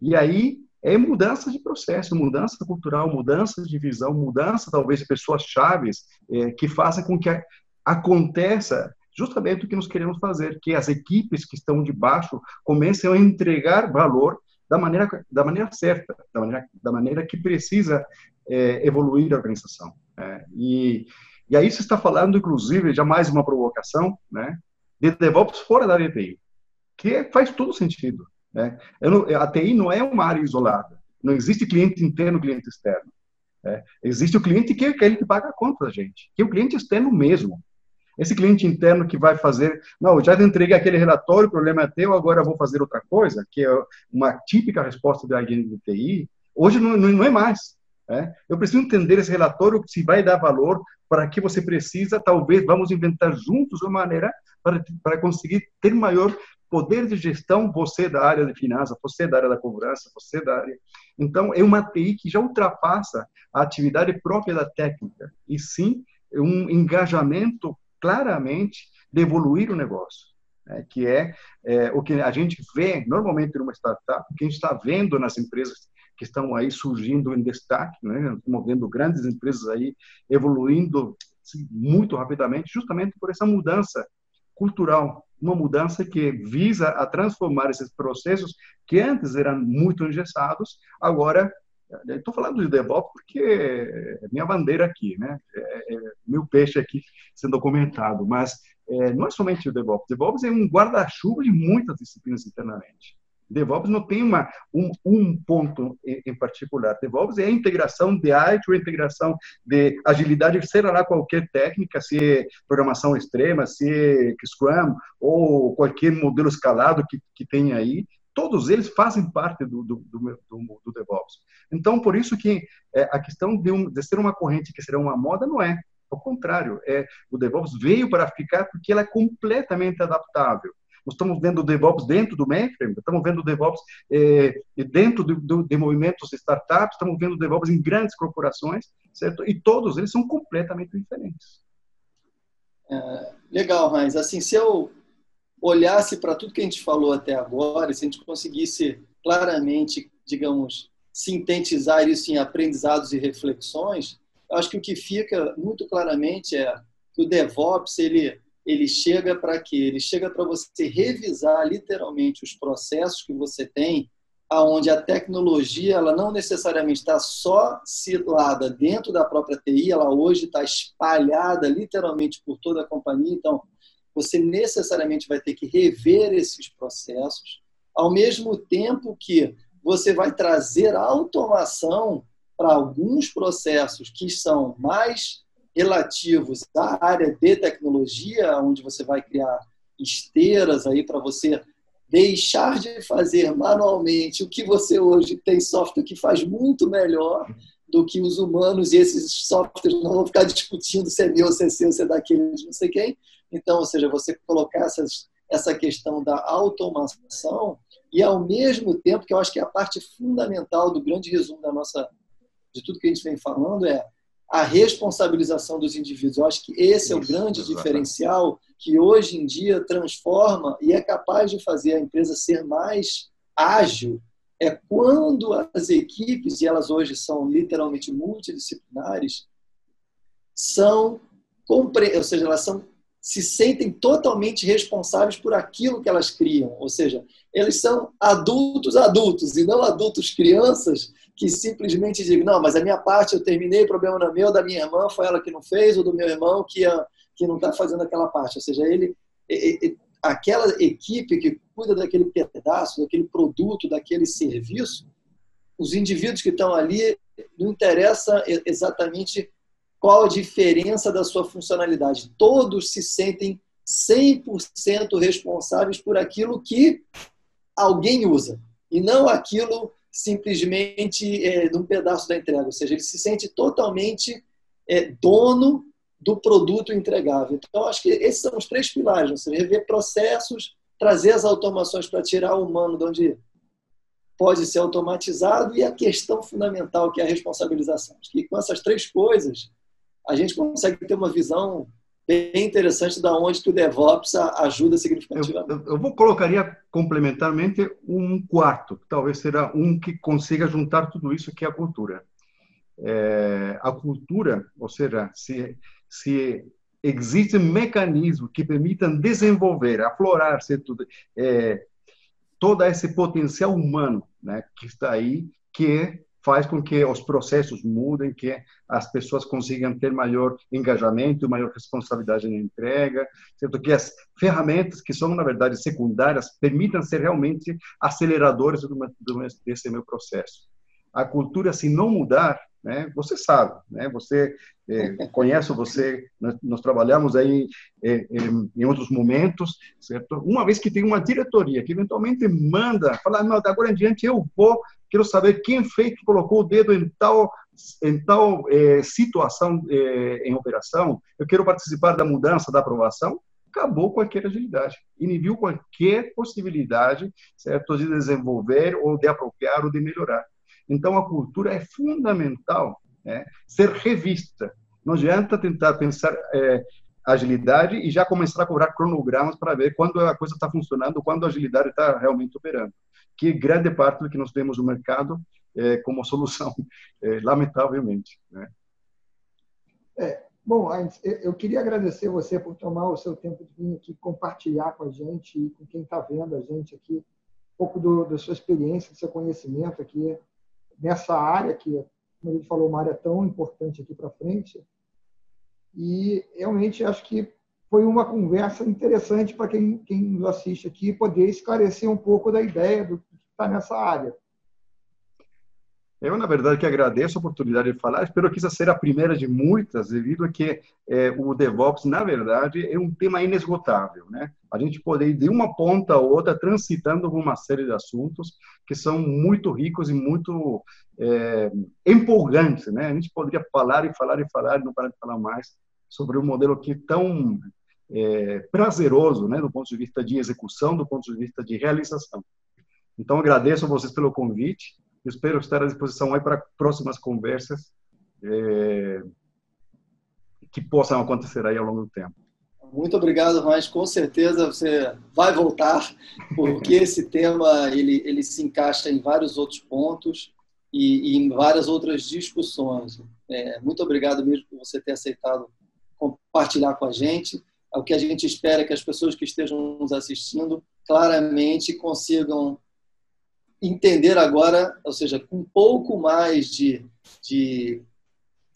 E aí é mudança de processo, mudança cultural, mudança de visão, mudança talvez de pessoas chaves é, que façam com que aconteça justamente o que nós queremos fazer, que as equipes que estão de baixo comecem a entregar valor da maneira da maneira certa, da maneira da maneira que precisa é, evoluir a organização. É, e e aí você está falando, inclusive, já mais uma provocação, né, de DevOps fora da área TI, que faz todo sentido. Né? Não, a TI não é uma área isolada. Não existe cliente interno, cliente externo. Né? Existe o cliente que é aquele que paga a conta da gente, que é o cliente externo mesmo. Esse cliente interno que vai fazer, não, já entreguei aquele relatório, o problema é teu, agora vou fazer outra coisa, que é uma típica resposta da agente de TI, hoje não, não é mais. É? Eu preciso entender esse relatório, se vai dar valor, para que você precisa, talvez, vamos inventar juntos uma maneira para, para conseguir ter maior poder de gestão, você da área de finanças, você da área da cobrança, você da área... Então, é uma TI que já ultrapassa a atividade própria da técnica, e sim um engajamento claramente de evoluir o negócio, né? que é, é, o que a gente vê normalmente numa startup, o que a gente está vendo nas empresas que estão aí surgindo em destaque, né? Grandes empresas aí evoluindo muito rapidamente, justamente por essa mudança cultural, uma mudança que visa a transformar esses processos que antes eram muito engessados, agora estou falando de DevOps porque é minha bandeira aqui, né? É, é meu peixe aqui sendo comentado, mas é, não é somente o DevOps. DevOps é um guarda-chuva de muitas disciplinas internamente. DevOps não tem uma, um, um ponto em, em, particular. DevOps é a integração de IT, a integração de agilidade, seja lá qualquer técnica, se é programação extrema, se é Scrum ou qualquer modelo escalado que, que tem aí, todos eles fazem parte do, do, do, do, do DevOps. Então, por isso que é, a questão de, um, de ser uma corrente que será uma moda não é. Ao contrário, é, o DevOps veio para ficar porque ela é completamente adaptável. Nós estamos vendo DevOps dentro do mainframe, estamos vendo DevOps é, dentro do, do, de movimentos startups, estamos vendo DevOps em grandes corporações, certo? E todos eles são completamente diferentes. É, legal, Heinz. Assim, se eu olhasse para tudo que a gente falou até agora, se a gente conseguisse claramente, digamos, sintetizar isso em aprendizados e reflexões, acho que o que fica muito claramente é que o DevOps ele ele chega para quê? Ele chega para você revisar literalmente os processos que você tem, aonde a tecnologia ela não necessariamente está só cilada dentro da própria TI, ela hoje está espalhada literalmente por toda a companhia. Então, você necessariamente vai ter que rever esses processos, ao mesmo tempo que você vai trazer automação para alguns processos que são mais relativos à área de tecnologia, onde você vai criar esteiras aí para você deixar de fazer manualmente o que você hoje tem software que faz muito melhor do que os humanos e esses softwares não vão ficar discutindo se é meu, se é seu, se é daquele, não sei quem. Então, ou seja, você colocar essas, essa questão da automação e ao mesmo tempo que eu acho que é a parte fundamental do grande resumo da nossa de tudo que a gente vem falando é a responsabilização dos indivíduos. Eu acho que esse é o grande exatamente. diferencial que hoje em dia transforma e é capaz de fazer a empresa ser mais ágil. É quando as equipes, e elas hoje são literalmente multidisciplinares, são, ou seja, elas são, se sentem totalmente responsáveis por aquilo que elas criam. Ou seja, eles são adultos adultos e não adultos crianças que simplesmente digam, não, mas a minha parte eu terminei, o problema não é meu, da minha irmã foi ela que não fez, ou do meu irmão que, que não está fazendo aquela parte. Ou seja, ele, aquela equipe que cuida daquele pedaço, daquele produto, daquele serviço, os indivíduos que estão ali, não interessa exatamente qual a diferença da sua funcionalidade. Todos se sentem 100% responsáveis por aquilo que alguém usa, e não aquilo simplesmente é, num pedaço da entrega. Ou seja, ele se sente totalmente é, dono do produto entregável. Então, acho que esses são os três pilares. Rever processos, trazer as automações para tirar o humano de onde pode ser automatizado e a questão fundamental que é a responsabilização. Acho que com essas três coisas a gente consegue ter uma visão bem interessante da onde que o DevOps ajuda significativamente. Eu, eu, vou colocaria complementarmente um quarto, talvez será um que consiga juntar tudo isso que é a cultura. É, a cultura, ou seja, se se existem mecanismos que permitam desenvolver, aflorar tudo, é, todo esse potencial humano né, que está aí, que faz com que os processos mudem, que as pessoas consigam ter maior engajamento, maior responsabilidade na entrega, certo? que as ferramentas que são na verdade secundárias permitam ser realmente aceleradores desse meu processo. A cultura, se não mudar, né? Você sabe, né? Você é, conhece você, nós, nós trabalhamos aí é, em outros momentos, certo? Uma vez que tem uma diretoria que eventualmente manda, fala, não, da agora em diante eu vou, quero saber quem fez que colocou o dedo em tal em tal é, situação é, em operação, eu quero participar da mudança, da aprovação, acabou qualquer agilidade, inibiu qualquer possibilidade, certo, de desenvolver ou de apropriar ou de melhorar. Então, a cultura é fundamental né, ser revista. Não adianta tentar pensar é, agilidade e já começar a cobrar cronogramas para ver quando a coisa está funcionando, quando a agilidade está realmente operando. Que grande parte do que nós temos no mercado é, como solução, é, lamentavelmente. Né? É, bom, eu queria agradecer você por tomar o seu tempo de vir aqui compartilhar com a gente e com quem está vendo a gente aqui um pouco do, da sua experiência, do seu conhecimento aqui nessa área, que, como gente falou, uma área tão importante aqui para frente. E realmente acho que foi uma conversa interessante para quem, quem nos assiste aqui poder esclarecer um pouco da ideia do está nessa área. Eu, na verdade, que agradeço a oportunidade de falar. Espero que essa seja a primeira de muitas, devido a que é, o DevOps, na verdade, é um tema inesgotável. Né? A gente pode ir de uma ponta a outra, transitando uma série de assuntos que são muito ricos e muito é, empolgantes. Né? A gente poderia falar e falar e falar e não parar de falar mais sobre um modelo que é tão é, prazeroso, né, do ponto de vista de execução, do ponto de vista de realização. Então, agradeço a vocês pelo convite espero estar à disposição aí para próximas conversas é, que possam acontecer aí ao longo do tempo. Muito obrigado, mas com certeza você vai voltar, porque esse tema ele, ele se encaixa em vários outros pontos e, e em várias outras discussões. É, muito obrigado mesmo por você ter aceitado compartilhar com a gente. O que a gente espera é que as pessoas que estejam nos assistindo claramente consigam entender agora, ou seja, com um pouco mais de, de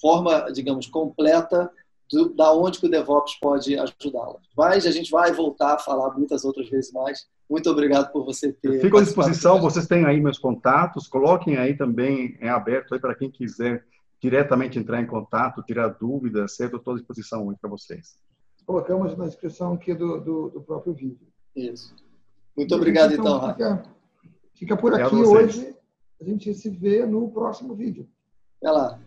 forma, digamos, completa do, da onde que o DevOps pode ajudá-la. Mas a gente vai voltar a falar muitas outras vezes mais. Muito obrigado por você ter. fico à disposição, vocês têm aí meus contatos, coloquem aí também em aberto aí para quem quiser diretamente entrar em contato, tirar dúvidas, cedo estou à disposição aí para vocês. Colocamos na descrição aqui do, do, do próprio vídeo. Isso. Muito obrigado, então, então Fica por aqui hoje. A gente se vê no próximo vídeo. Até lá.